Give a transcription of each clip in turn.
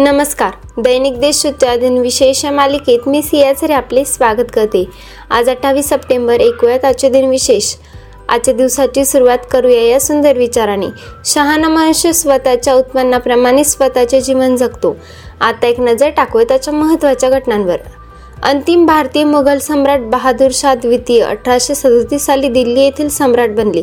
नमस्कार. दैनिक देश दिन विशेष मालिकेत मी सियाचरे आपले स्वागत करते. आज अठ्ठावीस सप्टेंबर ऐकूयात आजचे दिन विशेष. आजच्या दिवसाची सुरुवात करूया या सुंदर विचाराने. शहाणा मनुष्य स्वतःच्या उत्पन्नाप्रमाणे स्वतःचे जीवन जगतो. आता एक नजर टाकूया त्याच्या महत्त्वाच्या घटनांवर. अंतिम भारतीय मुघल सम्राट बहादूर शाह द्वितीय अठराशे सदतीस साली दिल्ली येथील सम्राट बनले.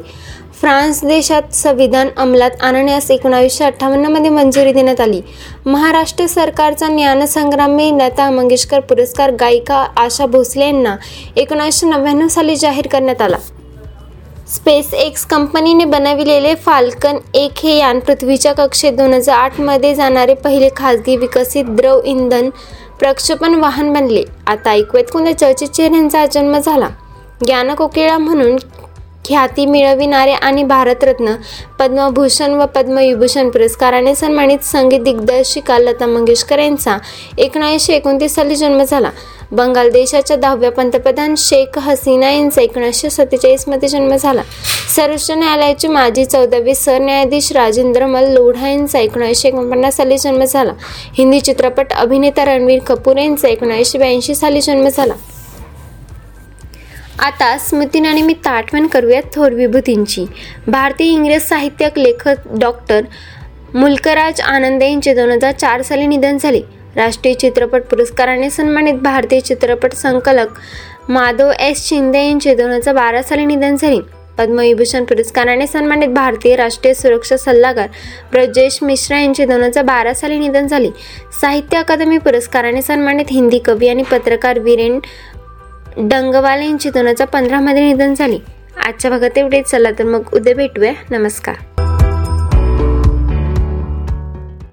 फ्रान्स देशात संविधान अंमलात आणण्यास एकोणावीसशे अठ्ठावन्नमध्ये मंजुरी देण्यात आली. महाराष्ट्र सरकारचा ज्ञानसंग्रामी लता मंगेशकर पुरस्कार गायिका आशा भोसले यांना एकोणीसशे नव्याण्णव साली जाहीर करण्यात आला. स्पेस एक्स कंपनीने बनविलेले फाल्कन एक हे यान पृथ्वीच्या कक्षेत दोन हजार आठमध्ये जाणारे पहिले खासगी विकसित द्रव इंधन प्रक्षेपण वाहन बनले. आता ऐकूयात कोणत्या चर्चित चेहऱ्यांचा जन्म झाला? ज्ञानकोकिळा म्हणून ख्याती मिळविणारे आणि भारतरत्न पद्मभूषण व पद्मविभूषण पुरस्काराने सन्मानित संगीत दिग्दर्शिका लता मंगेशकर यांचा एकोणीसशे एकोणतीस साली जन्म झाला. बंगाल देशाच्या दहाव्या पंतप्रधान शेख हसीना यांचा एकोणीसशे सत्तेचाळीसमध्ये जन्म झाला. सर्वोच्च न्यायालयाचे माजी चौदावे सरन्यायाधीश राजेंद्र मल लोढा यांचा एकोणीसशे एकोणपन्नास साली जन्म झाला. हिंदी चित्रपट अभिनेता रणवीर कपूर यांचा एकोणीसशे ब्याऐंशी साली जन्म झाला. आता स्मृतीनानिमित्त आठवण करूयात थोर विभूतींची. भारतीय इंग्रज साहित्यक लेखक डॉक्टर मुलकराज आनंद यांचे दोन हजार चार साली निधन झाले. राष्ट्रीय चित्रपट पुरस्काराने सन्मानित भारतीय चित्रपट संकलक माधव एस शिंदे यांचे दोन हजार बारा साली निधन झाले. पद्मविभूषण पुरस्काराने सन्मानित भारतीय राष्ट्रीय सुरक्षा सल्लागार ब्रजेश मिश्रा यांचे दोन हजार बारा साली निधन झाले. साहित्य अकादमी पुरस्काराने सन्मानित हिंदी कवी आणि पत्रकार वीरेन डंगवाल यांची दोन हजार पंधरामध्ये निधन झाले. आजच्या भागात एवढेच. चला तर मग उद्या भेटूया. नमस्कार.